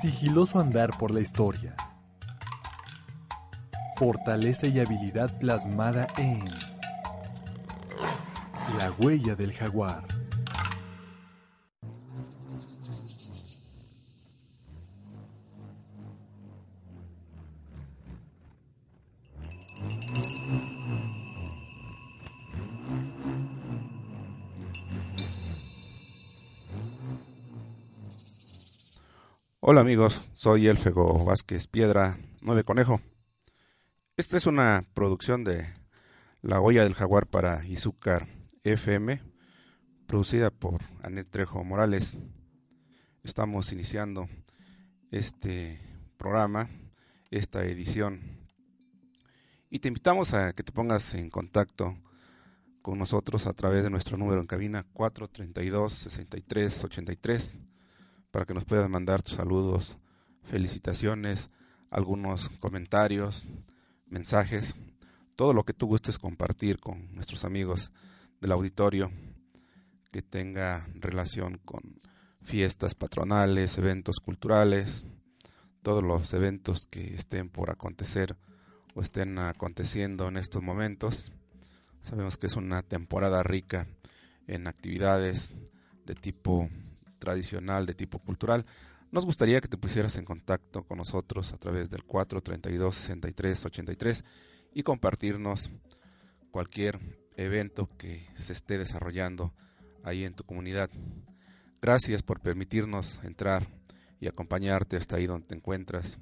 Sigiloso andar por la historia. Fortaleza y habilidad plasmada en La huella del jaguar. Hola amigos, soy Elfego Vázquez Piedra, Nueve Conejo. Esta es una producción de La Olla del Jaguar para Izúcar FM, producida por Anet Trejo Morales. Estamos iniciando este programa, esta edición, y te invitamos a que te pongas en contacto con nosotros a través de nuestro número en cabina 432-6383 para que nos puedas mandar tus saludos, felicitaciones, algunos comentarios, mensajes, todo lo que tú gustes compartir con nuestros amigos del auditorio que tenga relación con fiestas patronales, eventos culturales, todos los eventos que estén por acontecer o estén aconteciendo en estos momentos. Sabemos que es una temporada rica en actividades de tipo tradicional de tipo cultural. Nos gustaría que te pusieras en contacto con nosotros a través del 432-6383 y compartirnos cualquier evento que se esté desarrollando ahí en tu comunidad. Gracias por permitirnos entrar y acompañarte hasta ahí donde te encuentras,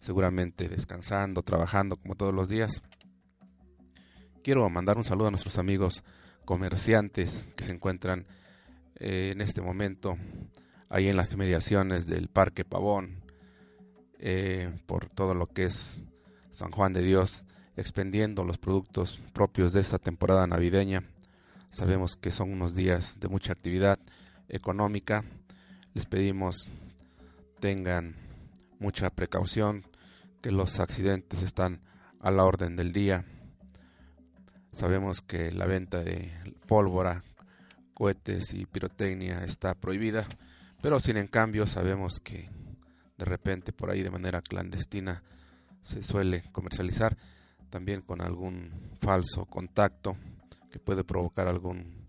seguramente descansando, trabajando como todos los días. Quiero mandar un saludo a nuestros amigos comerciantes que se encuentran eh, en este momento ahí en las mediaciones del Parque Pavón, eh, por todo lo que es San Juan de Dios, expendiendo los productos propios de esta temporada navideña. Sabemos que son unos días de mucha actividad económica. Les pedimos tengan mucha precaución, que los accidentes están a la orden del día. Sabemos que la venta de pólvora, cohetes y pirotecnia está prohibida, pero sin en cambio sabemos que de repente por ahí de manera clandestina se suele comercializar también con algún falso contacto que puede provocar algún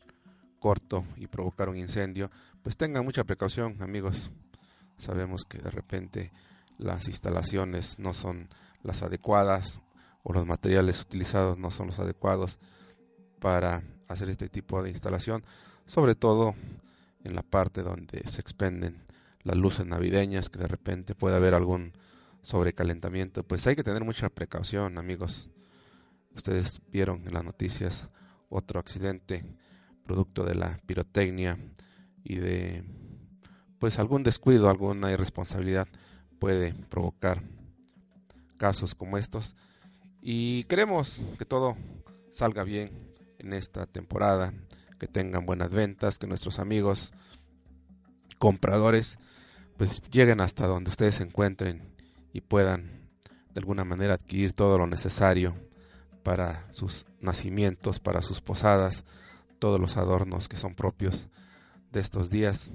corto y provocar un incendio, pues tengan mucha precaución amigos. Sabemos que de repente las instalaciones no son las adecuadas o los materiales utilizados no son los adecuados para hacer este tipo de instalación sobre todo en la parte donde se expenden las luces navideñas, que de repente puede haber algún sobrecalentamiento, pues hay que tener mucha precaución, amigos. Ustedes vieron en las noticias otro accidente producto de la pirotecnia y de pues algún descuido, alguna irresponsabilidad puede provocar casos como estos y queremos que todo salga bien en esta temporada que tengan buenas ventas, que nuestros amigos compradores pues lleguen hasta donde ustedes se encuentren y puedan de alguna manera adquirir todo lo necesario para sus nacimientos, para sus posadas, todos los adornos que son propios de estos días,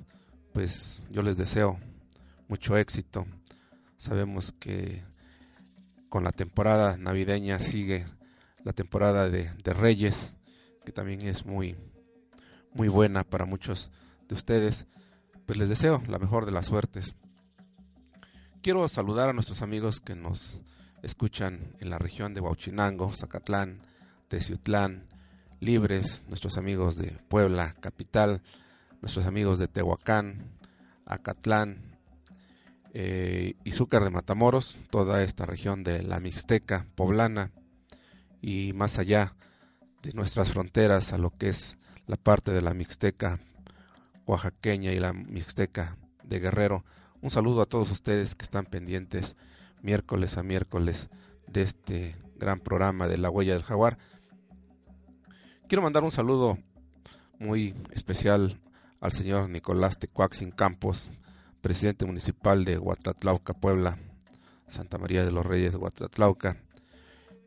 pues yo les deseo mucho éxito. Sabemos que con la temporada navideña sigue la temporada de, de Reyes, que también es muy muy buena para muchos de ustedes. Pues les deseo la mejor de las suertes. Quiero saludar a nuestros amigos que nos escuchan en la región de Huachinango, Zacatlán, Teciutlán, Libres, nuestros amigos de Puebla, capital, nuestros amigos de Tehuacán, Acatlán, eh, Izúcar de Matamoros, toda esta región de la Mixteca poblana y más allá de nuestras fronteras a lo que es la parte de la Mixteca oaxaqueña y la Mixteca de Guerrero Un saludo a todos ustedes que están pendientes miércoles a miércoles de este gran programa de La Huella del Jaguar. Quiero mandar un saludo muy especial al señor Nicolás Tecuaxin Campos, presidente municipal de Huatlatlauca, Puebla, Santa María de los Reyes de Huatlatlauca.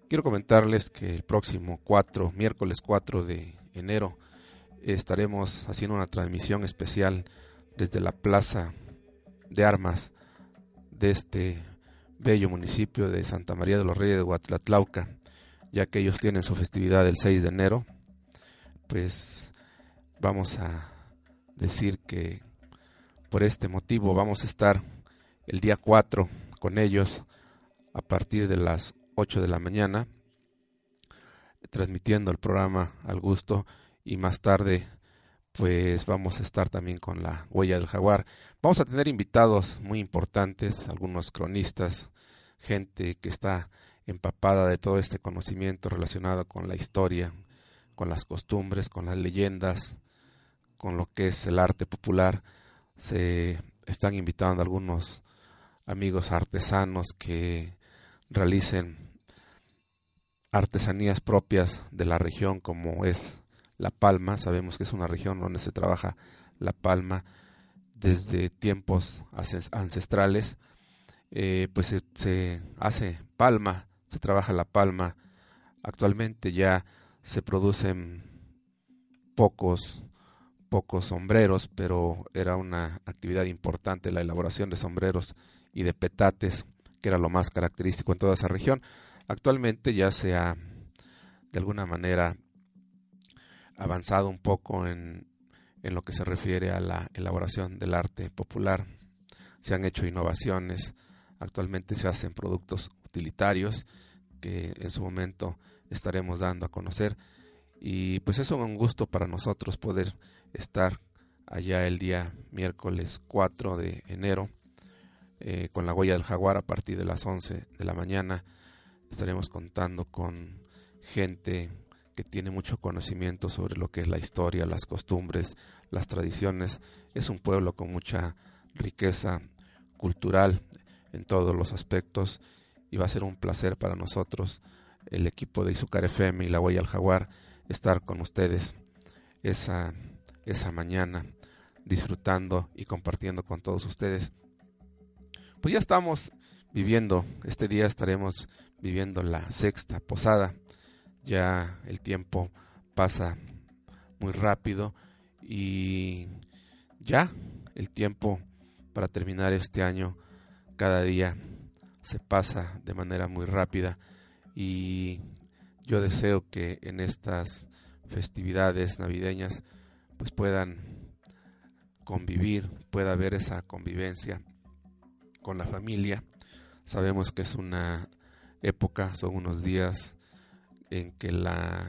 Quiero comentarles que el próximo 4, miércoles 4 de enero, estaremos haciendo una transmisión especial desde la Plaza de Armas de este bello municipio de Santa María de los Reyes de Huatlatlauca, ya que ellos tienen su festividad el 6 de enero, pues vamos a decir que por este motivo vamos a estar el día 4 con ellos a partir de las 8 de la mañana, transmitiendo el programa al gusto y más tarde pues vamos a estar también con la huella del jaguar. Vamos a tener invitados muy importantes, algunos cronistas, gente que está empapada de todo este conocimiento relacionado con la historia, con las costumbres, con las leyendas, con lo que es el arte popular. Se están invitando algunos amigos artesanos que realicen artesanías propias de la región como es La Palma. Sabemos que es una región donde se trabaja la palma desde tiempos ancestrales. Eh, pues se, se hace palma, se trabaja la palma. Actualmente ya se producen pocos pocos sombreros, pero era una actividad importante la elaboración de sombreros y de petates, que era lo más característico en toda esa región. Actualmente ya se ha, de alguna manera, avanzado un poco en, en lo que se refiere a la elaboración del arte popular. Se han hecho innovaciones, actualmente se hacen productos utilitarios que en su momento estaremos dando a conocer y pues es un gusto para nosotros poder estar allá el día miércoles 4 de enero eh, con la huella del jaguar a partir de las 11 de la mañana. Estaremos contando con gente que tiene mucho conocimiento sobre lo que es la historia, las costumbres, las tradiciones. Es un pueblo con mucha riqueza cultural en todos los aspectos y va a ser un placer para nosotros, el equipo de Izucar FM y la Huella del Jaguar, estar con ustedes esa, esa mañana, disfrutando y compartiendo con todos ustedes. Pues ya estamos viviendo, este día estaremos viviendo la sexta posada, ya el tiempo pasa muy rápido y ya el tiempo para terminar este año cada día se pasa de manera muy rápida y yo deseo que en estas festividades navideñas pues puedan convivir, pueda haber esa convivencia con la familia. Sabemos que es una época, son unos días en que la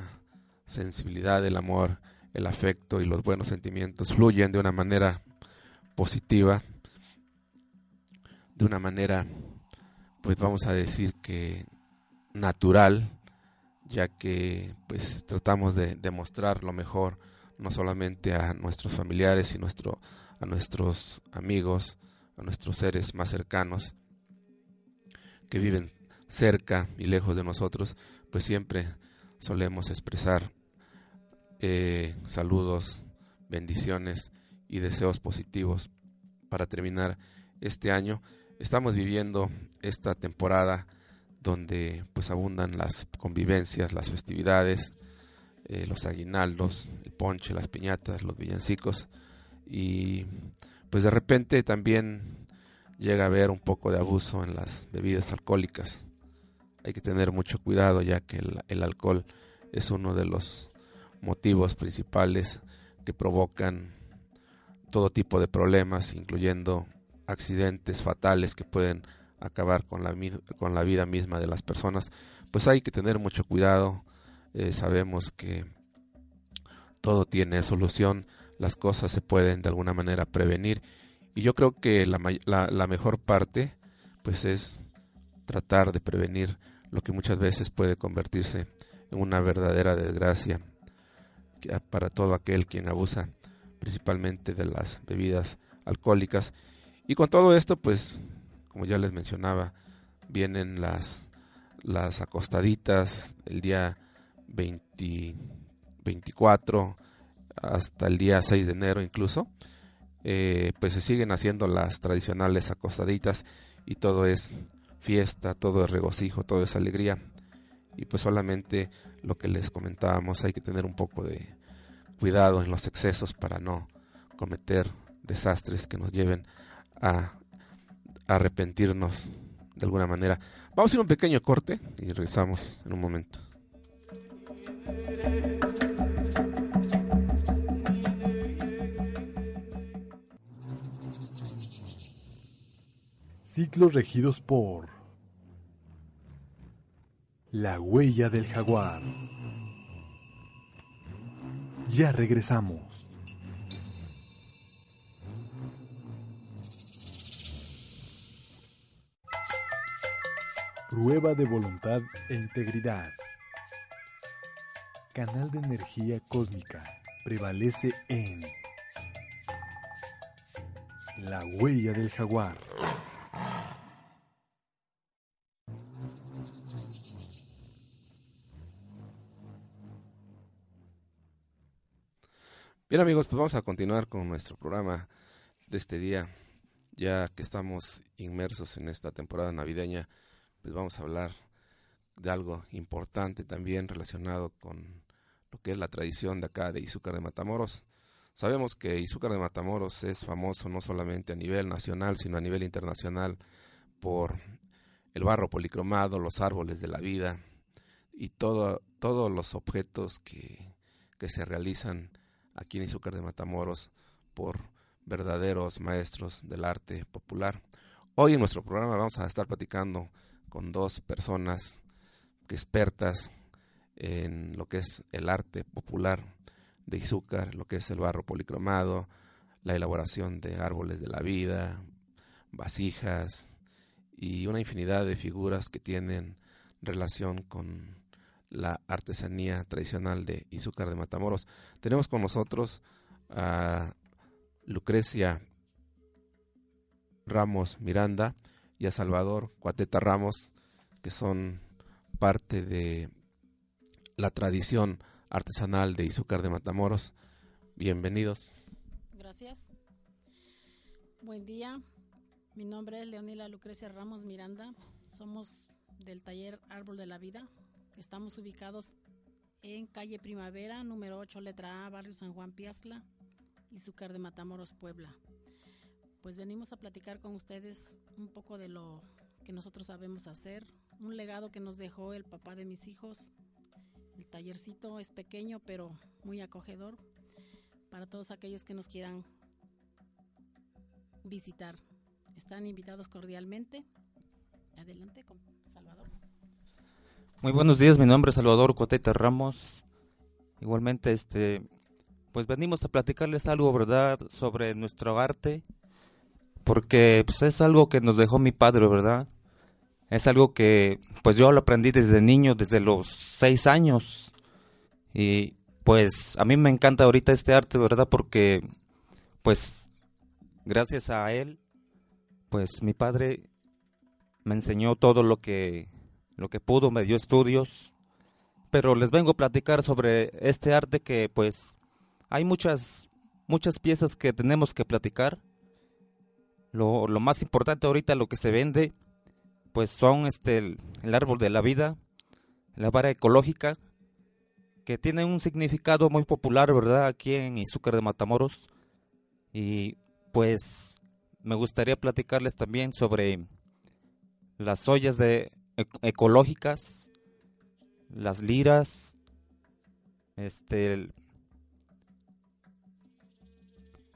sensibilidad, el amor, el afecto y los buenos sentimientos fluyen de una manera positiva, de una manera, pues vamos a decir que natural, ya que pues tratamos de demostrar lo mejor no solamente a nuestros familiares y nuestro, a nuestros amigos, a nuestros seres más cercanos que viven cerca y lejos de nosotros, pues siempre solemos expresar eh, saludos, bendiciones y deseos positivos para terminar este año. Estamos viviendo esta temporada donde pues abundan las convivencias, las festividades, eh, los aguinaldos, el ponche, las piñatas, los villancicos y pues de repente también llega a haber un poco de abuso en las bebidas alcohólicas. Hay que tener mucho cuidado ya que el, alcohol es uno de los motivos principales que provocan todo tipo de problemas, incluyendo accidentes fatales que pueden acabar con la, con la vida misma de las personas, pues hay que tener mucho cuidado. Eh, sabemos que todo tiene solución, las cosas se pueden de alguna manera prevenir y yo creo que la, la, la mejor parte pues es tratar de prevenir lo que muchas veces puede convertirse en una verdadera desgracia para todo aquel quien abusa principalmente de las bebidas alcohólicas Y con todo esto, pues, como ya les mencionaba, vienen las, las acostaditas el día 24 hasta el día 6 de enero incluso. Eh, pues se siguen haciendo las tradicionales acostaditas y todo es fiesta, todo es regocijo, todo es alegría. Y pues solamente lo que les comentábamos, hay que tener un poco de cuidado en los excesos para no cometer desastres que nos lleven a arrepentirnos de alguna manera. Vamos a ir a un pequeño corte y regresamos en un momento. Ciclos regidos por la huella del jaguar. Ya regresamos. Prueba de voluntad e integridad. Canal de energía cósmica prevalece en la huella del jaguar. Bien amigos, pues vamos a continuar con nuestro programa de este día. Ya que estamos inmersos en esta temporada navideña, pues vamos a hablar de algo importante también relacionado con lo que es la tradición de acá de Izúcar de Matamoros. Sabemos que Izúcar de Matamoros es famoso no solamente a nivel nacional, sino a nivel internacional por el barro policromado, los árboles de la vida y todo, todos los objetos que, que se realizan aquí en Izúcar de Matamoros por verdaderos maestros del arte popular. Hoy en nuestro programa vamos a estar platicando con dos personas expertas en lo que es el arte popular de Izúcar, lo que es el barro policromado, la elaboración de árboles de la vida, vasijas y una infinidad de figuras que tienen relación con la artesanía tradicional de Izúcar de Matamoros. Tenemos con nosotros a Lucrecia Ramos Miranda y a Salvador Cuateta Ramos, que son parte de la tradición artesanal de Izúcar de Matamoros. Bienvenidos. Gracias. Buen día. Mi nombre es Leonila Lucrecia Ramos Miranda. Somos del taller Árbol de la Vida, Estamos ubicados en calle Primavera, número 8, letra A, barrio San Juan Piazla, Izúcar de Matamoros, Puebla. Pues venimos a platicar con ustedes un poco de lo que nosotros sabemos hacer, un legado que nos dejó el papá de mis hijos. El tallercito es pequeño pero muy acogedor para todos aquellos que nos quieran visitar. Están invitados cordialmente. Adelante, Salvador. Muy buenos días, mi nombre es Salvador Coteta Ramos. Igualmente, este, pues venimos a platicarles algo, ¿verdad?, sobre nuestro arte, porque pues, es algo que nos dejó mi padre, ¿verdad? Es algo que, pues yo lo aprendí desde niño, desde los seis años, y pues a mí me encanta ahorita este arte, ¿verdad? Porque, pues, gracias a él, pues mi padre me enseñó todo lo que lo que pudo, me dio estudios, pero les vengo a platicar sobre este arte que pues hay muchas, muchas piezas que tenemos que platicar. Lo, más importante ahorita, lo que se vende, pues son este, el, árbol de la vida, la vara ecológica, que tiene un significado muy popular, ¿verdad? Aquí en Izúcar de Matamoros. Y pues me gustaría platicarles también sobre las ollas de ecológicas, las liras, este,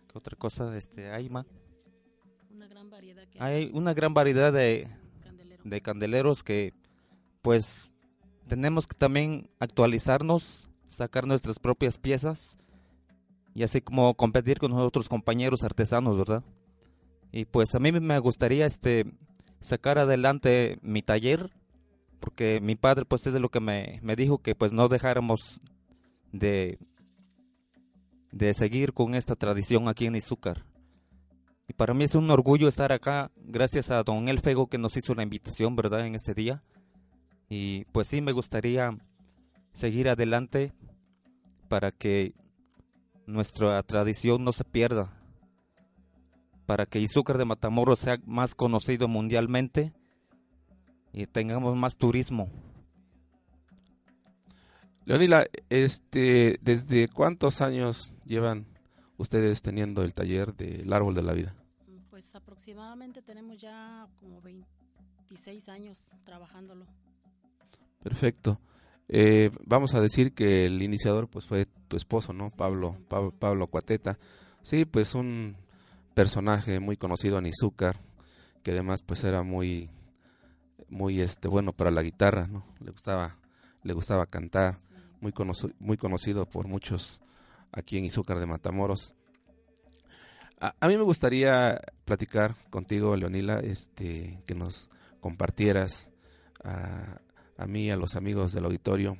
¿qué otra cosa? Este, hay Una gran variedad hay una gran variedad de, de candeleros que, pues, tenemos que también actualizarnos, sacar nuestras propias piezas y así como competir con otros compañeros artesanos, ¿verdad? Y pues a mí me gustaría este sacar adelante mi taller, porque mi padre pues es de lo que me, dijo que pues no dejáramos de, de seguir con esta tradición aquí en Izúcar. Y para mí es un orgullo estar acá, gracias a don Elfego que nos hizo la invitación, ¿verdad?, en este día. Y pues sí, me gustaría seguir adelante para que nuestra tradición no se pierda, para que Izúcar de Matamoros sea más conocido mundialmente y tengamos más turismo. Leonila, este, ¿desde cuántos años llevan ustedes teniendo el taller del árbol de la vida? Pues aproximadamente tenemos ya como 26 años trabajándolo. Perfecto. Eh, vamos a decir que el iniciador pues fue tu esposo, ¿no? Pablo, Pablo, Pablo Cuateta. Sí, pues un personaje muy conocido en Izúcar, que además pues era muy muy este bueno para la guitarra, ¿no? Le gustaba le gustaba cantar, muy conocido, muy conocido por muchos aquí en Izúcar de Matamoros. A, a, mí me gustaría platicar contigo, Leonila, este que nos compartieras a, a mí, a los amigos del auditorio,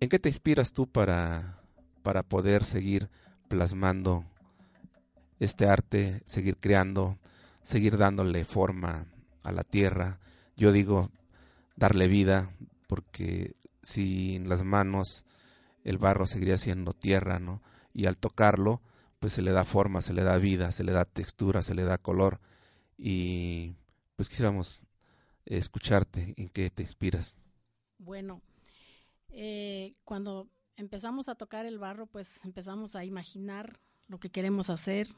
¿en qué te inspiras tú para, para poder seguir plasmando este arte, seguir creando, seguir dándole forma a la tierra? Yo digo, darle vida, porque sin las manos el barro seguiría siendo tierra, ¿no? Y al tocarlo, pues se le da forma, se le da vida, se le da textura, se le da color. Y pues quisiéramos escucharte, en qué te inspiras. Bueno, eh, cuando empezamos a tocar el barro, pues empezamos a imaginar lo que queremos hacer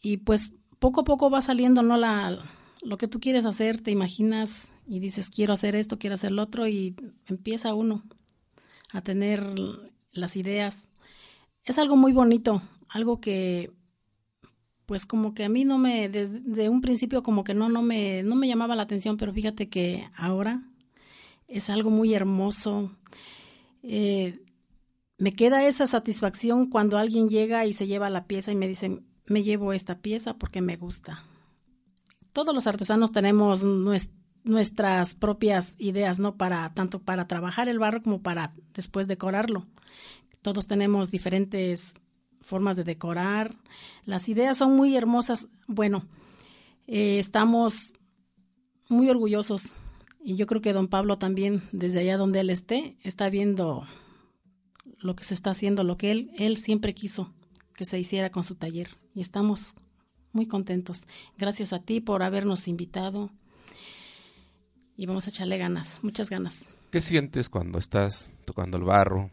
y pues poco a poco va saliendo, ¿no? La, lo que tú quieres hacer, te imaginas y dices, quiero hacer esto, quiero hacer lo otro y empieza uno a tener las ideas. Es algo muy bonito, algo que pues como que a mí no me, desde un principio como que no, no me, no me llamaba la atención, pero fíjate que ahora es algo muy hermoso. Eh, me queda esa satisfacción cuando alguien llega y se lleva la pieza y me dice, me llevo esta pieza porque me gusta. Todos los artesanos tenemos nuestras propias ideas, ¿no? Para, tanto para trabajar el barro como para después decorarlo. Todos tenemos diferentes formas de decorar. Las ideas son muy hermosas. Bueno, eh, estamos muy orgullosos y yo creo que don Pablo también, desde allá donde él esté, está viendo lo que se está haciendo, lo que él, él siempre quiso que se hiciera con su taller. Y estamos muy contentos. Gracias a ti por habernos invitado. Y vamos a echarle ganas, muchas ganas. ¿Qué sientes cuando estás tocando el barro?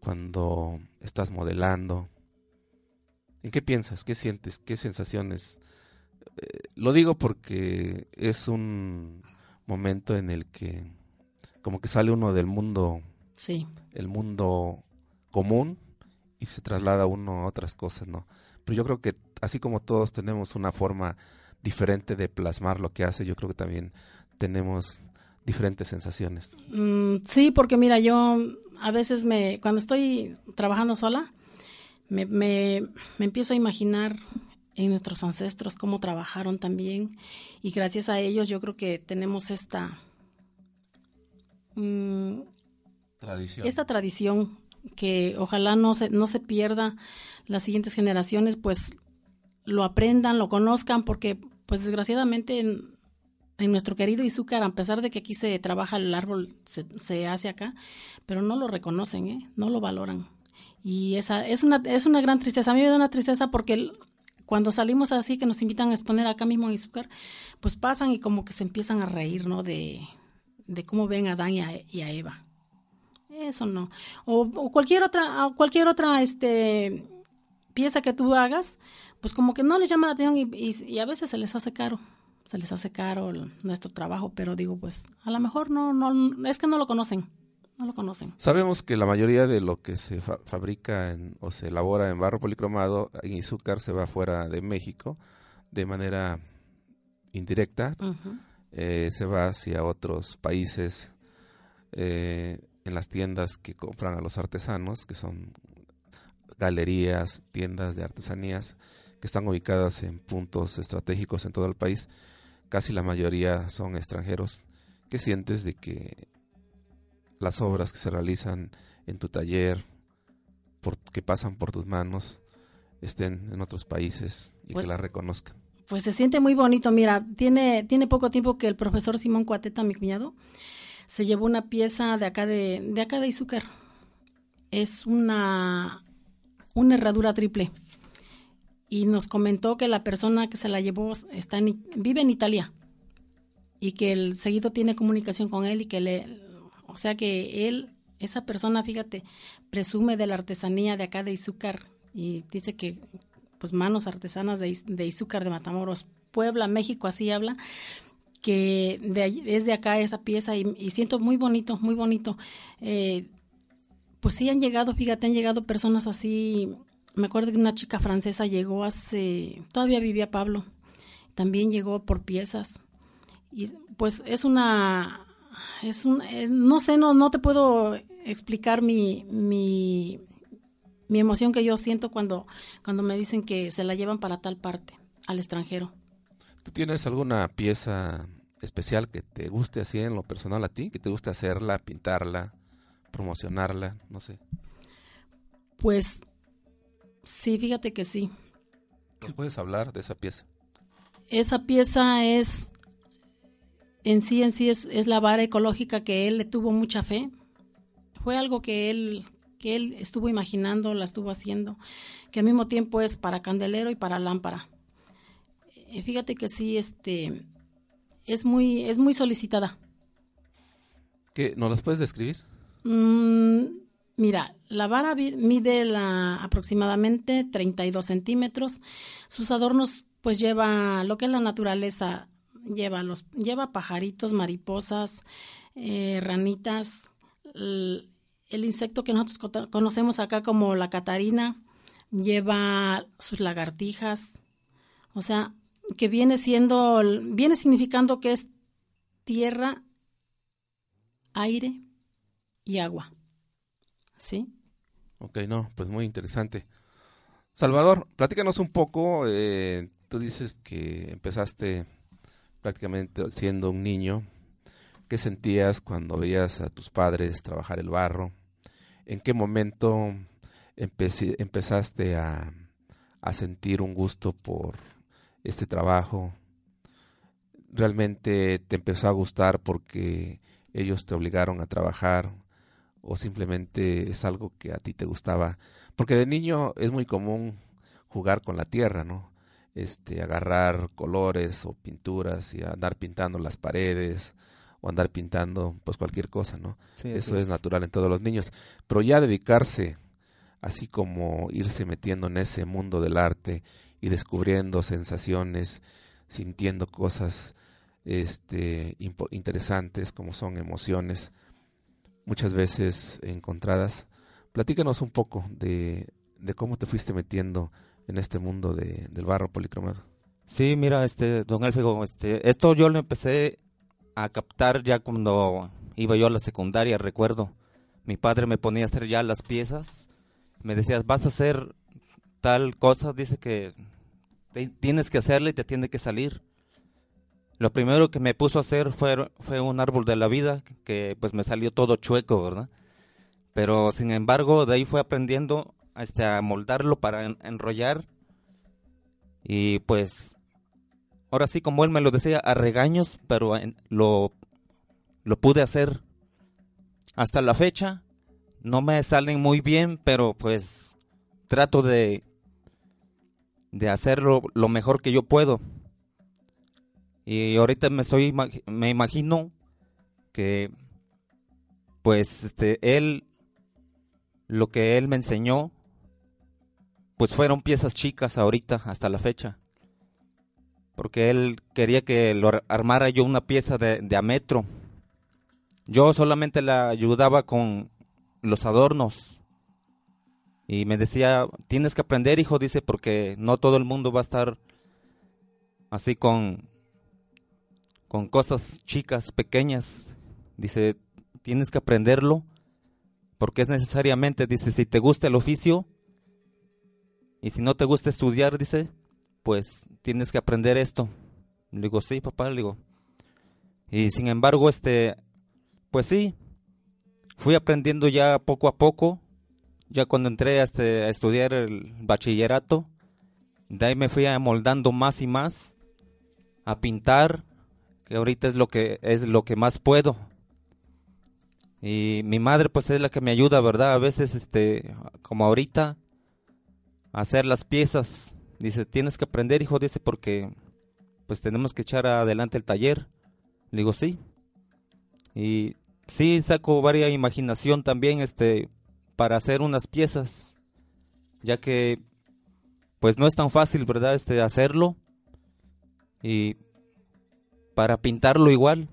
Cuando estás modelando? ¿En qué piensas? ¿Qué sientes? ¿Qué sensaciones? Eh, lo digo porque es un momento en el que como que sale uno del mundo, sí. el mundo común y se traslada uno a otras cosas, ¿no? Pero yo creo que así como todos tenemos una forma diferente de plasmar lo que hace, yo creo que también tenemos diferentes sensaciones. Mm, sí, porque mira, yo a veces me, cuando estoy trabajando sola, me, me, me empiezo a imaginar en nuestros ancestros cómo trabajaron también y gracias a ellos yo creo que tenemos esta mm, tradición. esta tradición que ojalá no se no se pierda las siguientes generaciones pues lo aprendan lo conozcan porque pues desgraciadamente en, en nuestro querido Izúcar, a pesar de que aquí se trabaja el árbol, se, se hace acá, pero no lo reconocen, ¿eh? no lo valoran. Y esa es una, es una gran tristeza. A mí me da una tristeza porque cuando salimos así, que nos invitan a exponer acá mismo en Izúcar, pues pasan y como que se empiezan a reír, ¿no? De, de cómo ven a Adán y a, y a Eva. Eso no. O, o, cualquier otra, cualquier otra este, pieza que tú hagas, pues como que no les llama la atención y, y, y a veces se les hace caro se les hace caro nuestro trabajo, pero digo, pues a lo mejor no, no, es que no lo conocen, no lo conocen. Sabemos que la mayoría de lo que se fa fabrica en, o se elabora en barro policromado en Izúcar se va fuera de México de manera indirecta, uh -huh. eh, se va hacia otros países eh, en las tiendas que compran a los artesanos, que son galerías, tiendas de artesanías que están ubicadas en puntos estratégicos en todo el país casi la mayoría son extranjeros. ¿Qué sientes de que las obras que se realizan en tu taller, por, que pasan por tus manos, estén en otros países y Pues- que la reconozcan. Pues se siente muy bonito. Mira, tiene, tiene poco tiempo que el profesor Simón Cuateta, mi cuñado, se llevó una pieza de acá de, de acá de Izúcar. Es una, una herradura triple. Y nos comentó que la persona que se la llevó está en, vive en Italia. Y que el seguido tiene comunicación con él y que le, o sea que él, esa persona, fíjate, presume de la artesanía de acá de Izúcar y dice que pues manos artesanas de, de Izúcar de Matamoros, Puebla, México, así habla, que de, es de acá esa pieza y, y siento muy bonito, muy bonito. Eh, pues sí han llegado, fíjate, han llegado personas así. Me acuerdo que una chica francesa llegó hace, todavía vivía Pablo, también llegó por piezas. Y pues es una, es un, eh, no sé, no, no te puedo explicar mi, mi, mi emoción que yo siento cuando, cuando me dicen que se la llevan para tal parte, al extranjero. ¿Tú tienes alguna pieza especial que te guste así en lo personal a ti? ¿Que te guste hacerla, pintarla, promocionarla? No sé. Pues sí, fíjate que sí. ¿Nos puedes hablar de esa pieza? Esa pieza es, en sí, en sí es, es la vara ecológica que él le tuvo mucha fe. Fue algo que él, que él estuvo imaginando, la estuvo haciendo, que al mismo tiempo es para candelero y para lámpara. Eh, Fíjate que sí, este, es muy, es muy solicitada. ¿Qué, ¿Nos las puedes describir? Mm, mira, la vara mide la, aproximadamente 32 centímetros. Sus adornos, pues lleva lo que es la naturaleza, lleva los, lleva pajaritos, mariposas, eh, ranitas, el, el insecto que nosotros co- conocemos acá como la catarina, lleva sus lagartijas, o sea, que viene siendo, viene significando que es tierra, aire y agua. ¿Sí? Ok, no, pues muy interesante. Salvador, platícanos un poco. eh, tú dices que empezaste prácticamente siendo un niño. ¿Qué sentías cuando veías a tus padres trabajar el barro? ¿En qué momento empezaste a sentir un gusto por este trabajo? ¿Realmente te empezó a gustar porque ellos te obligaron a trabajar? o simplemente es algo que a ti te gustaba? Porque de niño es muy común jugar con la tierra, ¿no? Este, agarrar colores o pinturas y andar pintando las paredes o andar pintando pues cualquier cosa, ¿no? Sí, Eso es natural en todos los niños. Pero ya dedicarse, así como irse metiendo en ese mundo del arte y descubriendo sensaciones, sintiendo cosas este, interesantes como son emociones, muchas veces encontradas. Platícanos un poco de, de cómo te fuiste metiendo en este mundo de, del barro policromado. Sí, mira, este, don Elfigo, este, esto yo lo empecé a captar ya cuando iba yo a la secundaria, recuerdo. Mi padre me ponía a hacer ya las piezas, me decía, vas a hacer tal cosa, dice que tienes que hacerla y te tiene que salir. Lo primero que me puso a hacer fue, fue un árbol de la vida, que pues me salió todo chueco, ¿verdad? Pero sin embargo, de ahí fue aprendiendo este, a moldarlo para en- enrollar. Y pues, ahora sí, como él me lo decía, a regaños, pero en- lo, lo pude hacer. Hasta la fecha, no me salen muy bien, pero pues trato de, de hacerlo lo mejor que yo puedo. Y ahorita me estoy me imagino que pues este él lo que él me enseñó pues fueron piezas chicas ahorita hasta la fecha. Porque él quería que lo ar- armara yo una pieza de, de a metro. Yo solamente la ayudaba con los adornos. Y me decía, tienes que aprender, hijo, dice, porque no todo el mundo va a estar así con, con cosas chicas, pequeñas. Dice, tienes que aprenderlo, porque es necesariamente, dice, si te gusta el oficio, y si no te gusta estudiar, dice, pues tienes que aprender esto. Le digo, sí, papá, le digo. Y sin embargo, este, pues sí, fui aprendiendo ya poco a poco. Ya cuando entré a, estudiar el bachillerato, de ahí me fui amoldando más y más a pintar, que ahorita es lo que es lo que más puedo. Y mi madre pues es la que me ayuda, ¿verdad? A veces este como ahorita a hacer las piezas. Dice, "Tienes que aprender, hijo", dice, porque pues tenemos que echar adelante el taller. Le digo, "Sí." Y sí saco varias imaginación también este para hacer unas piezas, ya que pues no es tan fácil, ¿verdad? Este hacerlo y para pintarlo igual.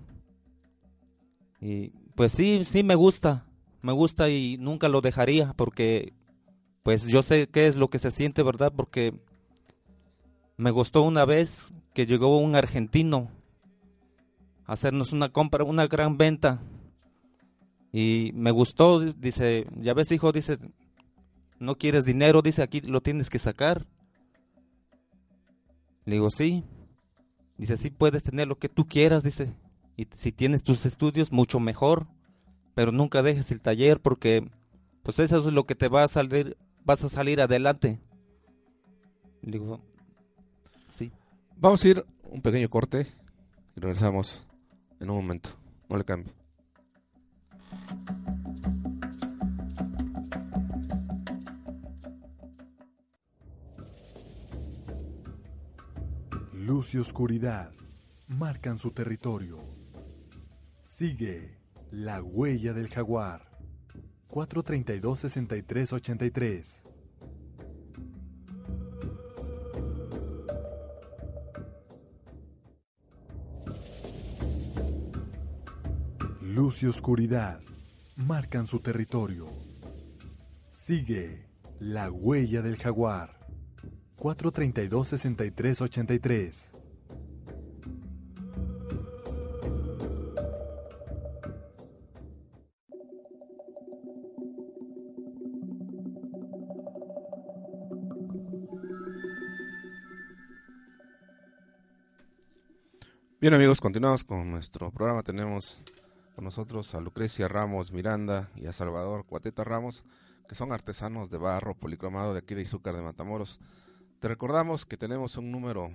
Y pues sí, sí me gusta, me gusta y nunca lo dejaría porque pues yo sé qué es lo que se siente, ¿verdad? Porque me gustó una vez que llegó un argentino a hacernos una compra, una gran venta. Y me gustó, dice, ya ves hijo, dice, no quieres dinero, dice, aquí lo tienes que sacar. Le digo, sí. Dice, sí puedes tener lo que tú quieras, dice. Y si tienes tus estudios, mucho mejor. Pero nunca dejes el taller porque, pues eso es lo que te va a salir, vas a salir adelante. Le digo, sí. Vamos a ir un pequeño corte y regresamos en un momento. No le cambie. Luz y oscuridad marcan su territorio. Sigue la huella del jaguar. 432-6383. Luz y oscuridad marcan su territorio. Sigue la huella del jaguar. 432-6383. Bien amigos, continuamos con nuestro programa. Tenemos con nosotros a Lucrecia Ramos Miranda y a Salvador Cuateta Ramos, que son artesanos de barro policromado de aquí de Izúcar de Matamoros. Te recordamos que tenemos un número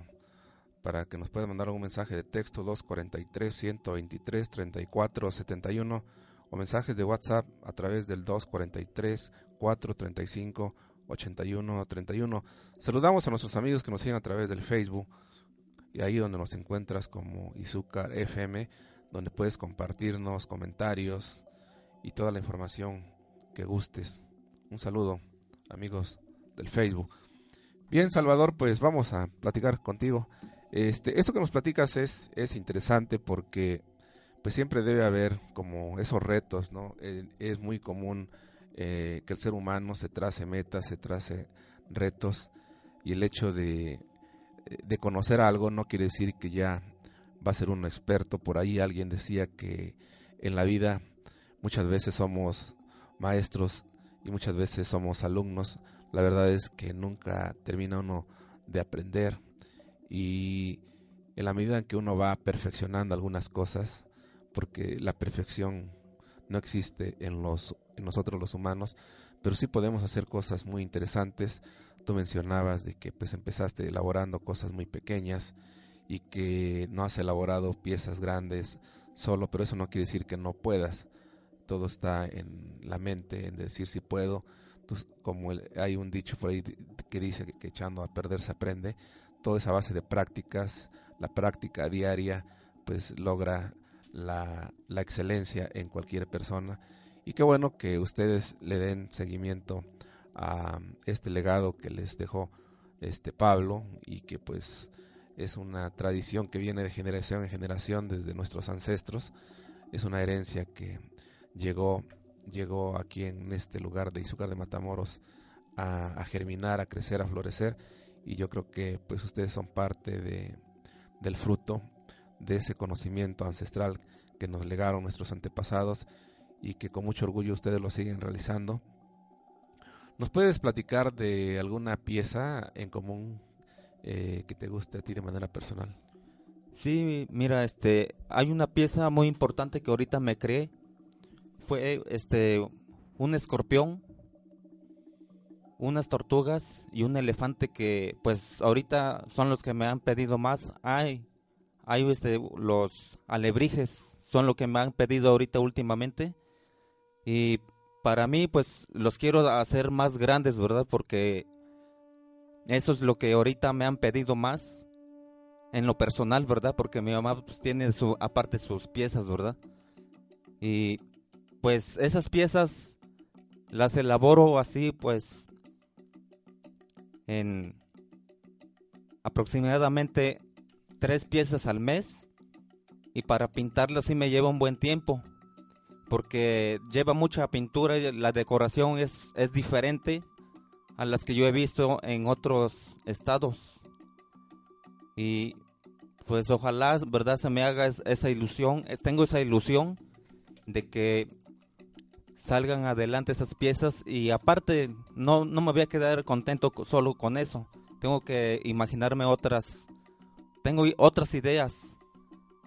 para que nos puedas mandar un mensaje de texto 243-123-3471 o mensajes de WhatsApp a través del 243-435-8131. Saludamos a nuestros amigos que nos siguen a través del Facebook y ahí donde nos encuentras como Izúcar FM, donde puedes compartirnos comentarios y toda la información que gustes. Un saludo, amigos del Facebook. Bien, Salvador, pues vamos a platicar contigo. Este, esto que nos platicas es, es interesante porque pues siempre debe haber como esos retos, ¿no? Eh, es muy común eh, que el ser humano se trace metas, se trace retos y el hecho de de conocer algo no quiere decir que ya va a ser un experto. Por ahí alguien decía que en la vida muchas veces somos maestros y muchas veces somos alumnos. La verdad es que nunca termina uno de aprender y en la medida en que uno va perfeccionando algunas cosas, porque la perfección no existe en los nosotros los humanos, pero sí podemos hacer cosas muy interesantes Tú mencionabas de que pues empezaste elaborando cosas muy pequeñas y que no has elaborado piezas grandes solo, pero eso no quiere decir que no puedas. Todo está en la mente, en decir si puedo. como hay un dicho que dice que, echando a perder se aprende, toda esa base de prácticas, la práctica diaria, pues logra la, la excelencia en cualquier persona. Y qué bueno que ustedes le den seguimiento a este legado que les dejó este Pablo y que pues es una tradición que viene de generación en generación desde nuestros ancestros. Es una herencia que llegó, llegó aquí en este lugar de Izúcar de Matamoros a, germinar, a crecer, a florecer. Y yo creo que pues ustedes son parte de, del fruto de ese conocimiento ancestral que nos legaron nuestros antepasados y que con mucho orgullo ustedes lo siguen realizando ¿Nos puedes platicar de alguna pieza en común eh, que te guste a ti de manera personal? Sí, mira, este, hay una pieza muy importante que ahorita me creé. Fue este un escorpión unas tortugas y un elefante que pues ahorita son los que me han pedido más. Hay, hay este, los alebrijes son lo que me han pedido ahorita últimamente. Y para mí pues los quiero hacer más grandes, ¿verdad? Porque eso es lo que ahorita me han pedido más en lo personal, ¿verdad? Porque mi mamá pues, tiene su aparte sus piezas, ¿verdad? Y pues esas piezas las elaboro así pues en aproximadamente tres piezas al mes y para pintarlas sí me lleva un buen tiempo porque lleva mucha pintura la decoración es, es diferente a las que yo he visto en otros estados. Y pues ojalá verdad se me haga esa ilusión tengo esa ilusión de que salgan adelante esas piezas y aparte no, no me voy a quedar contento solo con eso. Tengo que imaginarme otras, tengo otras ideas,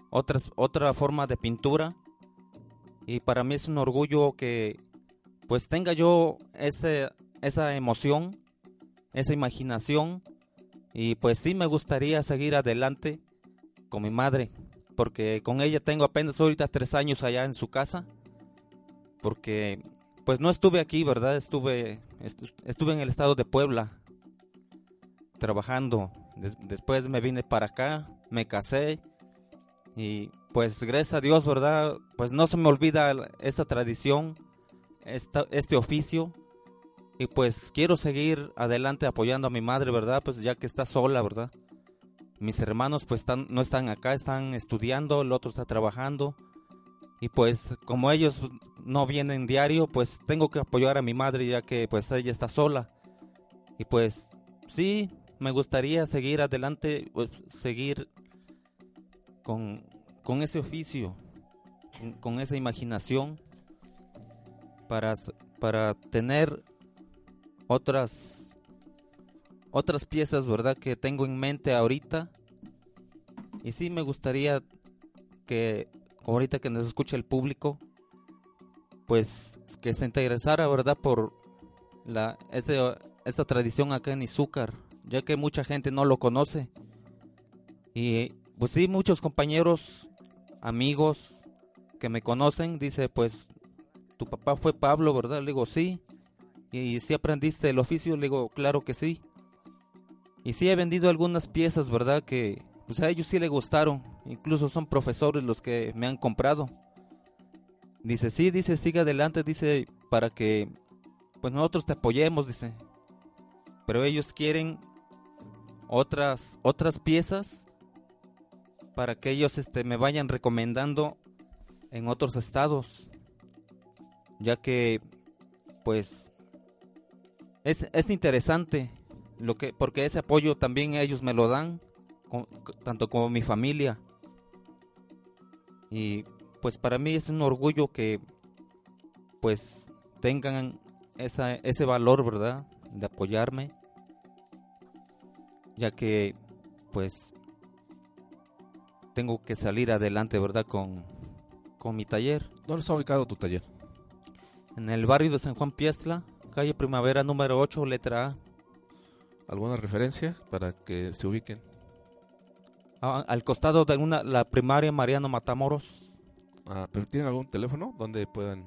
otras, otra forma de pintura. Y para mí es un orgullo que pues tenga yo ese, esa emoción, esa imaginación y pues sí me gustaría seguir adelante con mi madre porque con ella tengo apenas ahorita tres años allá en su casa porque pues no estuve aquí, ¿verdad? Estuve, estuve en el estado de Puebla trabajando. después me vine para acá, me casé y pues gracias a Dios, ¿verdad? Pues no se me olvida esta tradición, esta, este oficio y pues quiero seguir adelante apoyando a mi madre, ¿verdad? Pues ya que está sola, ¿verdad? Mis hermanos pues están, no están acá, están estudiando, el otro está trabajando y pues como ellos no vienen diario, pues tengo que apoyar a mi madre ya que pues ella está sola. Y pues sí, me gustaría seguir adelante, pues, seguir con, ese oficio, con, esa imaginación para, para tener otras otras piezas, ¿verdad? Que tengo en mente ahorita. Y sí me gustaría que ahorita que nos escucha el público, pues que se interesara, ¿verdad? Por la, esta tradición acá en Izúcar, ya que mucha gente no lo conoce. Y pues sí, muchos compañeros, amigos que me conocen, dice, pues tu papá fue Pablo, ¿verdad? Le digo, sí. Y si aprendiste el oficio, le digo, claro que sí. Y sí he vendido algunas piezas, ¿verdad? Que pues a ellos sí le gustaron. Incluso son profesores los que me han comprado. Dice, sí, dice, sigue adelante, dice, para que pues nosotros te apoyemos, dice. Pero ellos quieren otras otras piezas para que ellos este me vayan recomendando en otros estados. Ya que pues es, es interesante lo que porque ese apoyo también ellos me lo dan tanto como mi familia. Y pues para mí es un orgullo que pues tengan esa, ese valor, ¿verdad? De apoyarme. Ya que pues tengo que salir adelante, ¿verdad? Con, con mi taller. ¿Dónde está ubicado tu taller? En el barrio de San Juan Piestla, calle Primavera número 8, letra A. ¿Alguna referencia para que se ubiquen? al costado de una, la primaria Mariano Matamoros. Ah, ¿pero tienen algún teléfono donde puedan?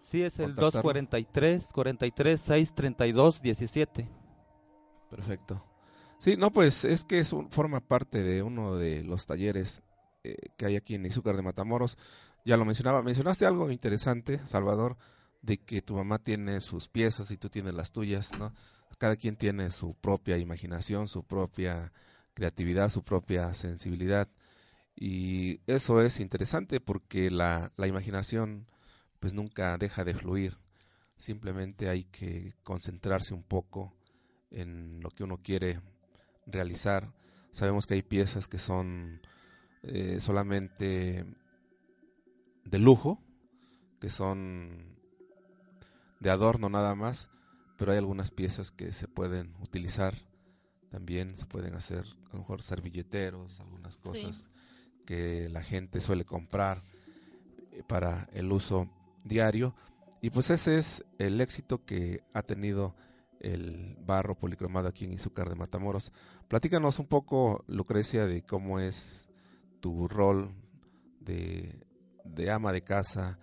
Sí, es el 243 43 632 17. Perfecto. Sí, no, pues es que es forma parte de uno de los talleres eh, que hay aquí en Izúcar de Matamoros. Ya lo mencionaba, mencionaste algo interesante, Salvador, de que tu mamá tiene sus piezas y tú tienes las tuyas, ¿no? Cada quien tiene su propia imaginación, su propia creatividad, su propia sensibilidad. Y eso es interesante porque la, la imaginación pues nunca deja de fluir. Simplemente hay que concentrarse un poco en lo que uno quiere realizar. Sabemos que hay piezas que son eh, solamente de lujo, que son de adorno nada más, pero hay algunas piezas que se pueden utilizar también se pueden hacer a lo mejor servilleteros, algunas cosas que la gente suele comprar eh, para el uso diario. Y pues ese es el éxito que ha tenido el barro policromado aquí en Izúcar de Matamoros. Platícanos un poco, Lucrecia, de cómo es tu rol de, de ama de casa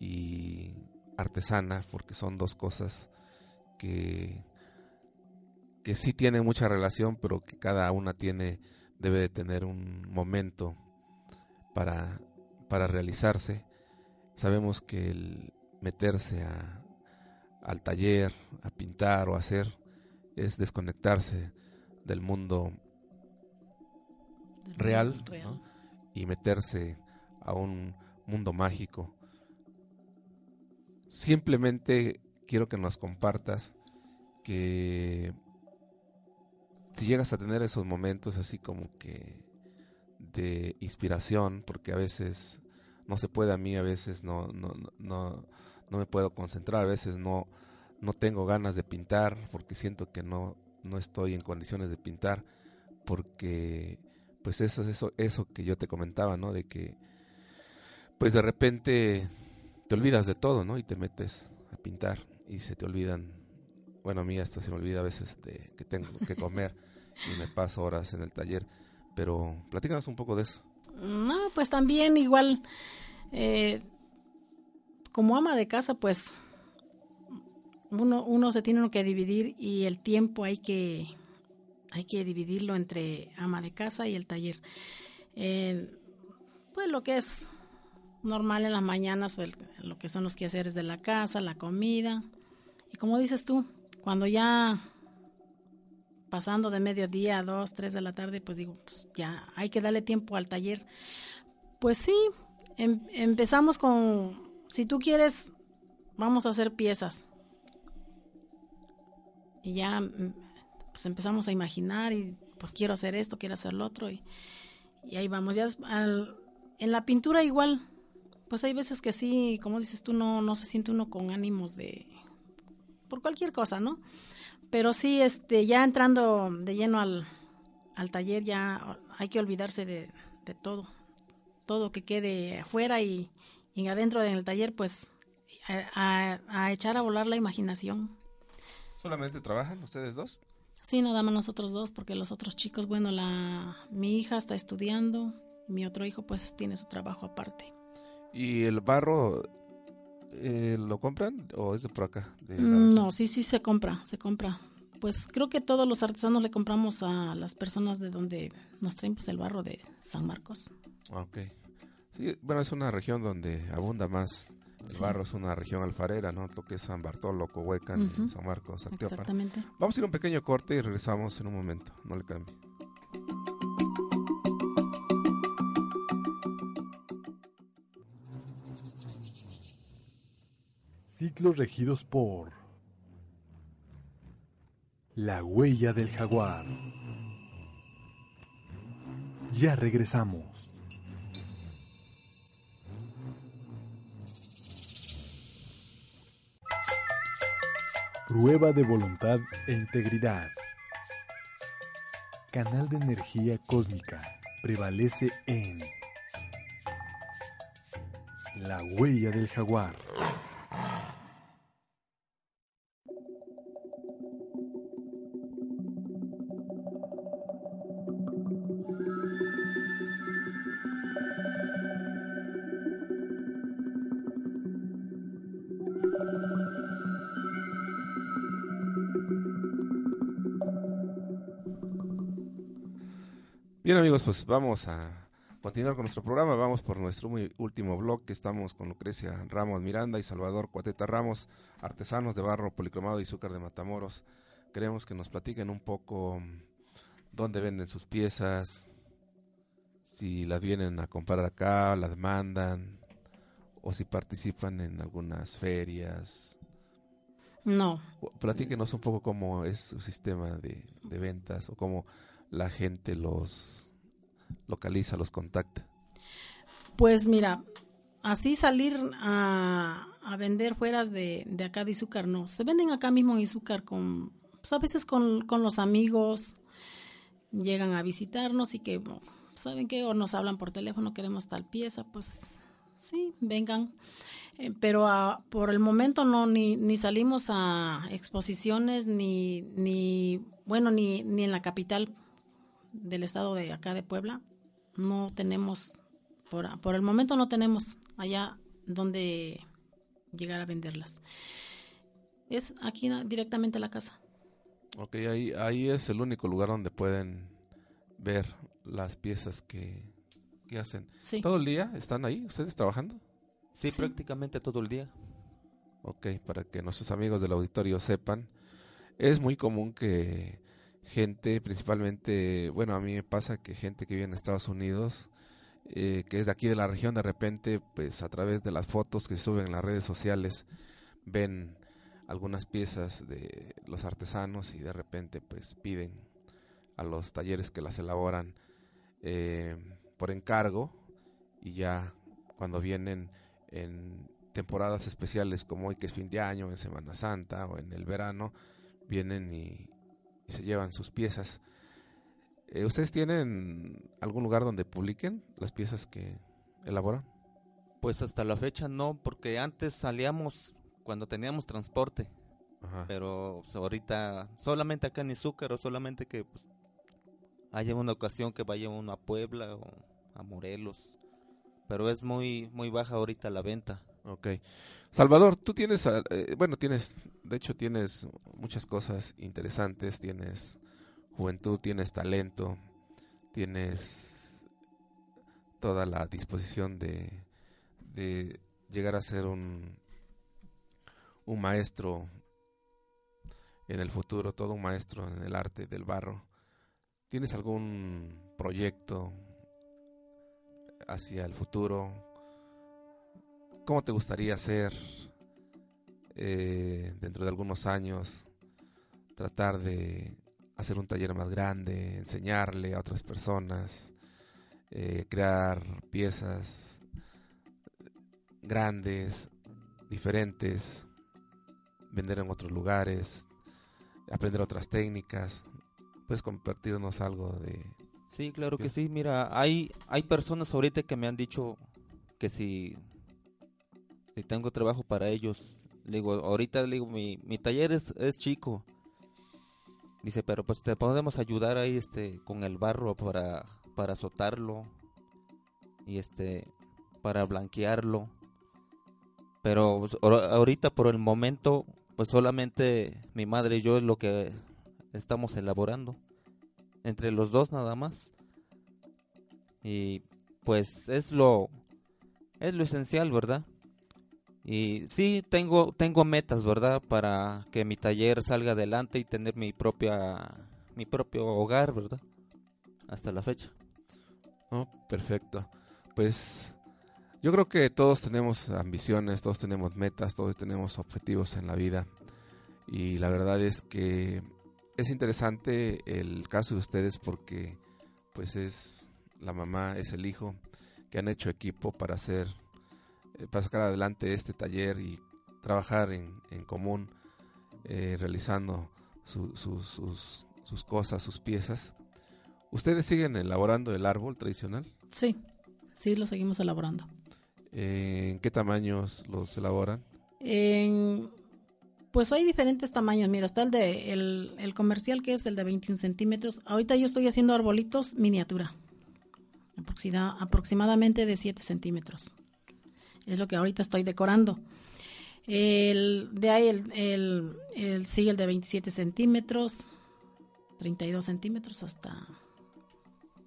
y artesana, porque son dos cosas que, que sí tienen mucha relación, pero que cada una tiene, debe de tener un momento para, para realizarse. Sabemos que el meterse a, al taller, a pintar o hacer, es desconectarse del mundo real, y meterse a un mundo mágico. Simplemente quiero que nos compartas que si llegas a tener esos momentos así como que de inspiración, porque a veces no se puede a mí, a veces no, no, no, no me puedo concentrar, a veces no, no tengo ganas de pintar porque siento que no, no estoy en condiciones de pintar, porque pues eso es eso, eso que yo te comentaba, ¿no? De que pues de repente te olvidas de todo, ¿no? Y te metes a pintar y se te olvidan, bueno, a mí hasta se me olvida a veces de que tengo que comer y me paso horas en el taller, pero platícanos un poco de eso. No, pues también igual, eh, como ama de casa, pues uno, uno se tiene que dividir y el tiempo hay que, hay que dividirlo entre ama de casa y el taller. Eh, pues lo que es normal en las mañanas, pues, lo que son los quehaceres de la casa, la comida. Y como dices tú, cuando ya pasando de mediodía a dos, tres de la tarde, pues digo, pues ya hay que darle tiempo al taller. Pues sí, em, empezamos con, si tú quieres, vamos a hacer piezas. Y ya mm, pues empezamos a imaginar y pues quiero hacer esto, quiero hacer lo otro y, y ahí vamos. Ya en la pintura igual, pues hay veces que sí, como dices tú, no, no se siente uno con ánimos de, por cualquier cosa, ¿no? Pero sí, este, ya entrando de lleno al, al taller, ya hay que olvidarse de, de todo, todo que quede afuera y, y adentro del taller, pues a, a, echar a volar la imaginación. ¿Solamente trabajan ustedes dos? Sí, nada más nosotros dos, porque los otros chicos, bueno, la mi hija está estudiando, mi otro hijo pues tiene su trabajo aparte. ¿Y el barro eh, lo compran o es de por acá? Mm, no, sí, sí se compra, se compra. Pues creo que todos los artesanos le compramos a las personas de donde nos traen pues el barro de San Marcos. Ah, ok. Sí, bueno, es una región donde abunda más el barro, es una región alfarera, ¿no? Lo que es San Bartolo, Cohuecan, San Marcos, Exactamente. Vamos a ir a un pequeño corte y regresamos en un momento, no le cambie. Ciclos regidos por La huella del jaguar. Ya regresamos. Prueba de voluntad e integridad. Canal de energía cósmica prevalece en La huella del jaguar. Bien amigos, pues vamos a continuar con nuestro programa. Vamos por nuestro muy último blog que estamos con Lucrecia Ramos Miranda y Salvador Cuateta Ramos, artesanos de barro policromado y azúcar de Matamoros. Queremos que nos platiquen un poco mm, dónde venden sus piezas, si las vienen a comprar acá, las demandan o si participan en algunas ferias. No. Platíquenos un poco cómo es su sistema de, de ventas o cómo la gente los localiza, los contacta? Pues mira, así salir a, a vender fueras de, de, acá de Izúcar, no. Se venden acá mismo en Izúcar con, pues a veces con, con los amigos, llegan a visitarnos y que, ¿saben qué? O nos hablan por teléfono, queremos tal pieza, pues Sí, vengan. Eh, pero ah, por el momento no, ni, ni salimos a exposiciones, ni, ni bueno, ni, ni en la capital del estado de acá de Puebla. No tenemos, por, por el momento no tenemos allá donde llegar a venderlas. Es aquí directamente a la casa. Ok, ahí, ahí es el único lugar donde pueden ver las piezas que, que hacen. Sí. ¿Todo el día están ahí ustedes trabajando? Sí, Sí. prácticamente todo el día. Ok, para que nuestros amigos del auditorio sepan, es muy común que gente, principalmente, bueno, a mí me pasa que gente que vive en Estados Unidos, eh, que es de aquí de la región, de repente, pues a través de las fotos que suben en las redes sociales, ven algunas piezas de los artesanos y de repente, pues piden a los talleres que las elaboran eh, por encargo y ya cuando vienen en temporadas especiales como hoy que es fin de año, en Semana Santa o en el verano, vienen y, y se llevan sus piezas. Eh, ¿Ustedes tienen algún lugar donde publiquen las piezas que elaboran? Pues hasta la fecha no, porque antes salíamos cuando teníamos transporte, Ajá. pero pues, ahorita solamente acá en Izúcar o solamente que pues, haya una ocasión que vaya uno a Puebla o a Morelos, pero es muy muy baja ahorita la venta. Ok. Salvador, tú tienes, eh, bueno, tienes, de hecho tienes muchas cosas interesantes, tienes juventud, tienes talento, tienes toda la disposición de, de llegar a ser un, un maestro en el futuro, todo un maestro en el arte del barro. ¿Tienes algún proyecto hacia el futuro? ¿Cómo te gustaría ser eh, dentro de algunos años? Tratar de hacer un taller más grande, enseñarle a otras personas, eh, crear piezas grandes, diferentes, vender en otros lugares, aprender otras técnicas. Puedes compartirnos algo de... Sí, claro que sí. Mira, hay hay personas ahorita que me han dicho que si si tengo trabajo para ellos, digo, ahorita digo mi, mi taller es, es chico. Dice, pero pues te podemos ayudar ahí este con el barro para para azotarlo y este para blanquearlo. Pero pues, ahor- ahorita por el momento pues solamente mi madre y yo es lo que estamos elaborando entre los dos nada más. Y pues es lo es lo esencial, ¿verdad? Y sí tengo tengo metas, ¿verdad? Para que mi taller salga adelante y tener mi propia mi propio hogar, ¿verdad? Hasta la fecha. Oh, perfecto. Pues yo creo que todos tenemos ambiciones, todos tenemos metas, todos tenemos objetivos en la vida. Y la verdad es que es interesante el caso de ustedes porque pues es la mamá, es el hijo que han hecho equipo para hacer eh, para sacar adelante este taller y trabajar en, en común eh, realizando su- su- sus, sus cosas, sus piezas. ¿Ustedes siguen elaborando el árbol tradicional? Sí, sí, lo seguimos elaborando. Eh, ¿En qué tamaños los elaboran? En- pues hay diferentes tamaños. Mira, está el de el, el comercial que es el de 21 centímetros. Ahorita yo estoy haciendo arbolitos miniatura, aproximadamente de 7 centímetros. Es lo que ahorita estoy decorando. El, de ahí el, el, el- sigue el de 27 centímetros, 32 centímetros hasta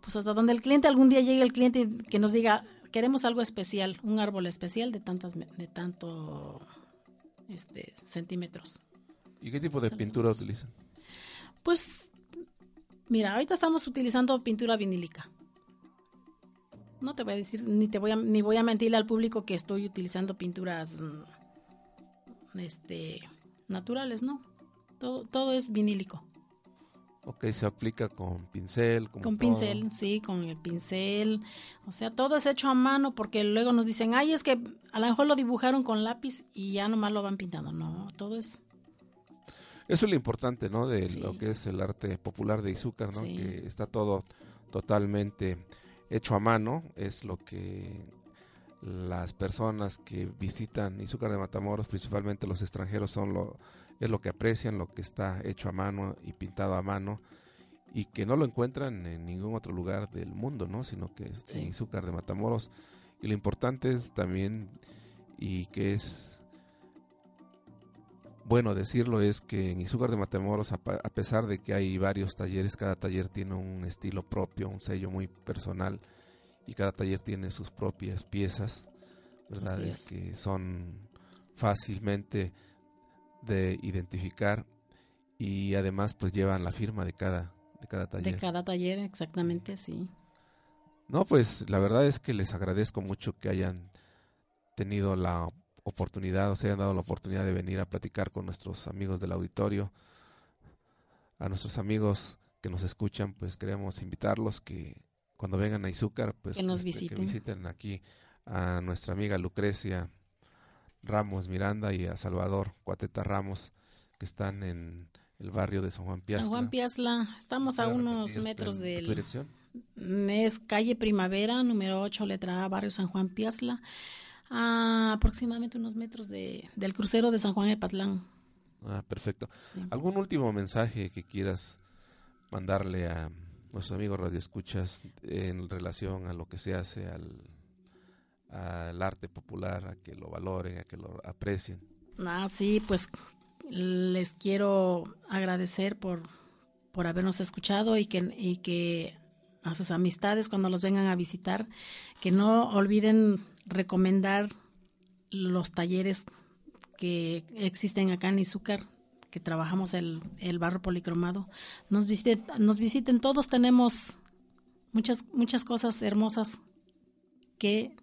pues hasta donde el cliente algún día llegue el cliente y que nos diga queremos algo especial, un árbol especial de tantas de tanto este centímetros. ¿Y qué tipo de Salimos. pintura utilizan? Pues mira, ahorita estamos utilizando pintura vinílica. No te voy a decir ni te voy a ni voy a mentirle al público que estoy utilizando pinturas mm, este naturales, ¿no? Todo todo es vinílico. Ok, se aplica con pincel. como Con todo. pincel, sí, con el pincel. O sea, todo es hecho a mano porque luego nos dicen, ay, es que a lo mejor lo dibujaron con lápiz y ya nomás lo van pintando. No, todo es... Eso es lo importante, ¿no? De Sí. lo que es el arte popular de Izúcar, ¿no? Sí. Que está todo totalmente hecho a mano. Es lo que las personas que visitan Izúcar de Matamoros, principalmente los extranjeros, son lo, es lo que aprecian, lo que está hecho a mano y pintado a mano y que no lo encuentran en ningún otro lugar del mundo, ¿no? Sino que es en Izúcar de Matamoros. Y lo importante es también, y que es bueno decirlo, es que en Izúcar de Matamoros, a, pesar de que hay varios talleres, cada taller tiene un estilo propio, un sello muy personal, y cada taller tiene sus propias piezas, ¿verdad? que son fácilmente de identificar y además pues llevan la firma de cada de cada taller. De cada taller, exactamente, sí. No, pues la verdad es que les agradezco mucho que hayan tenido la oportunidad, o se hayan dado la oportunidad de venir a platicar con nuestros amigos del auditorio. A nuestros amigos que nos escuchan, pues queremos invitarlos que cuando vengan a Izúcar, pues que nos visiten. que visiten aquí a nuestra amiga Lucrecia Ramos Miranda y a Salvador Cuateta Ramos, que están en el barrio de San Juan Piazla. San Juan Piazla, estamos a unos metros del... ¿Tu dirección? Es calle Primavera, número 8, letra A, barrio San Juan Piazla, a aproximadamente unos metros de, del crucero de San Juan Epatlán. Ah, perfecto. ¿Algún último mensaje que quieras mandarle a nuestros amigos radioescuchas en relación a lo que se hace al, al arte popular, a que lo valoren, a que lo aprecien? Ah, sí, pues les quiero agradecer por, por habernos escuchado y que, y que a sus amistades cuando los vengan a visitar, que no olviden recomendar los talleres que existen acá en Izúcar, que trabajamos el, el barro policromado. Nos visiten, nos visiten, todos tenemos muchas, muchas cosas hermosas que,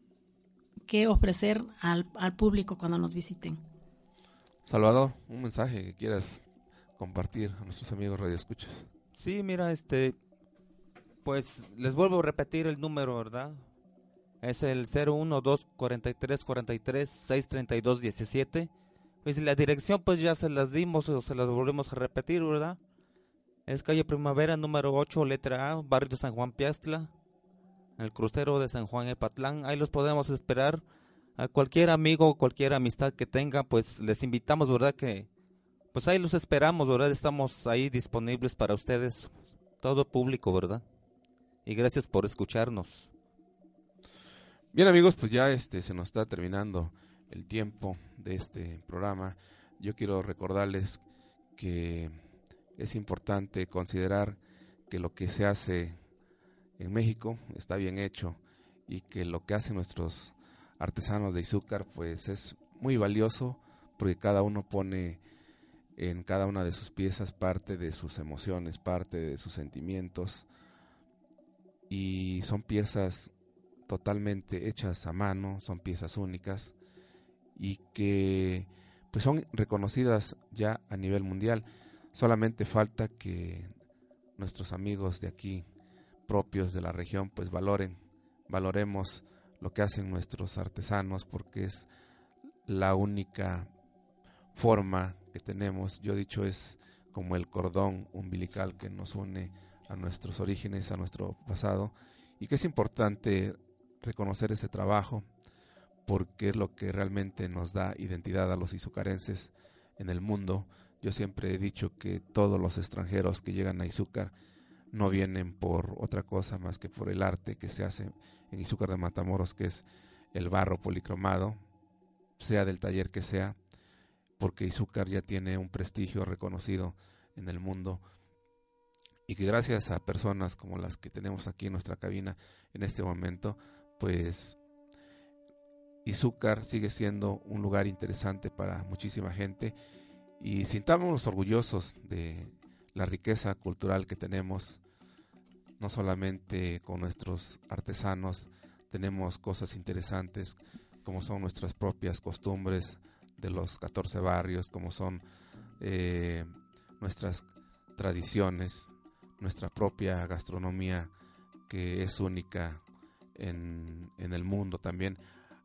que ofrecer al, al público cuando nos visiten. Salvador, un mensaje que quieras compartir a nuestros amigos radioescuchas. Sí, mira, este, pues les vuelvo a repetir el número, ¿verdad? Es el 012 43 43 632 17. Pues la dirección pues ya se las dimos o se las volvemos a repetir, ¿verdad? Es calle Primavera número 8, letra A, barrio de San Juan Piastla, el crucero de San Juan Epatlán. Ahí los podemos esperar a cualquier amigo, cualquier amistad que tenga, pues les invitamos, ¿verdad? Que pues ahí los esperamos, ¿verdad? Estamos ahí disponibles para ustedes, todo público, ¿verdad? Y gracias por escucharnos. Bien amigos, pues ya este se nos está terminando el tiempo de este programa. Yo quiero recordarles que es importante considerar que lo que se hace en México está bien hecho y que lo que hacen nuestros artesanos de Izúcar, pues es muy valioso porque cada uno pone en cada una de sus piezas parte de sus emociones, parte de sus sentimientos y son piezas totalmente hechas a mano, son piezas únicas y que pues son reconocidas ya a nivel mundial. Solamente falta que nuestros amigos de aquí propios de la región pues valoren, valoremos lo que hacen nuestros artesanos porque es la única forma que tenemos. Yo he dicho es como el cordón umbilical que nos une a nuestros orígenes, a nuestro pasado y que es importante reconocer ese trabajo porque es lo que realmente nos da identidad a los izucarenses en el mundo. Yo siempre he dicho que todos los extranjeros que llegan a Izúcar no vienen por otra cosa más que por el arte que se hace en Izúcar de Matamoros, que es el barro policromado, sea del taller que sea, porque Izúcar ya tiene un prestigio reconocido en el mundo y que gracias a personas como las que tenemos aquí en nuestra cabina en este momento, pues Izúcar sigue siendo un lugar interesante para muchísima gente. Y sintámonos orgullosos de la riqueza cultural que tenemos, no solamente con nuestros artesanos, tenemos cosas interesantes como son nuestras propias costumbres de los 14 barrios, como son eh, nuestras tradiciones, nuestra propia gastronomía que es única en, el mundo también.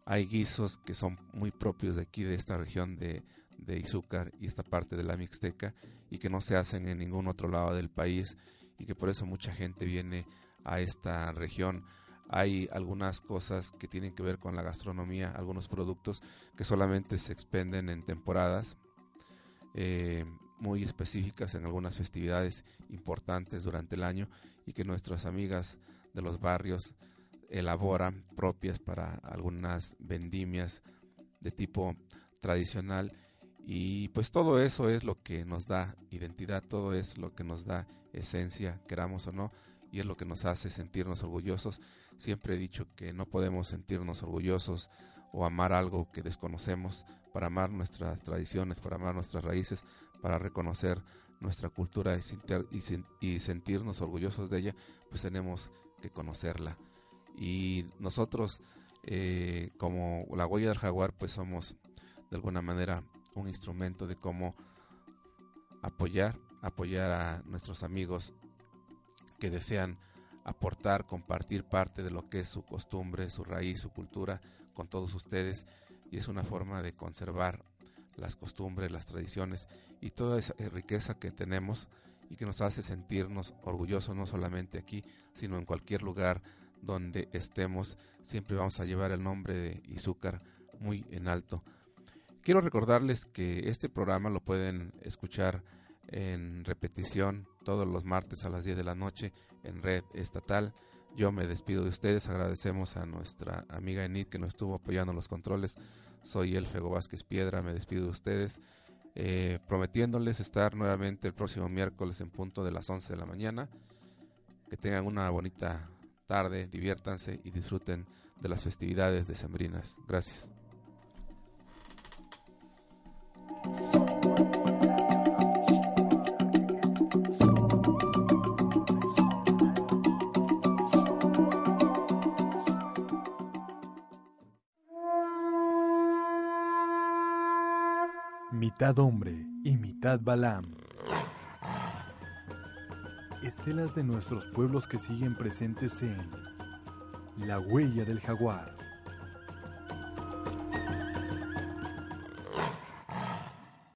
Hay guisos que son muy propios de aquí, de esta región de, de Izúcar y esta parte de la Mixteca y que no se hacen en ningún otro lado del país y que por eso mucha gente viene a esta región hay algunas cosas que tienen que ver con la gastronomía, algunos productos que solamente se expenden en temporadas eh, muy específicas en algunas festividades importantes durante el año y que nuestras amigas de los barrios elaboran propias para algunas vendimias de tipo tradicional y pues todo eso es lo que nos da identidad, todo es lo que nos da esencia, queramos o no, y es lo que nos hace sentirnos orgullosos. Siempre he dicho que no podemos sentirnos orgullosos o amar algo que desconocemos, para amar nuestras tradiciones, para amar nuestras raíces, para reconocer nuestra cultura y, sentirnos orgullosos de ella, pues tenemos que conocerla. Y nosotros, eh, como la huella del jaguar, pues somos de alguna manera un instrumento de cómo apoyar, apoyar a nuestros amigos que desean aportar, compartir parte de lo que es su costumbre, su raíz, su cultura con todos ustedes. Y es una forma de conservar las costumbres, las tradiciones y toda esa riqueza que tenemos y que nos hace sentirnos orgullosos no solamente aquí, sino en cualquier lugar donde estemos, siempre vamos a llevar el nombre de Izúcar muy en alto. Quiero recordarles que este programa lo pueden escuchar en repetición todos los martes a las 10 de la noche en red estatal. Yo me despido de ustedes, agradecemos a nuestra amiga Enid que nos estuvo apoyando los controles. Soy el Fego Vázquez Piedra, me despido de ustedes, eh, prometiéndoles estar nuevamente el próximo miércoles en punto de las 11 de la mañana. Que tengan una bonita tarde, diviértanse y disfruten de las festividades decembrinas. Gracias. mitad hombre y mitad Balam. Estelas de nuestros pueblos que siguen presentes en La huella del jaguar.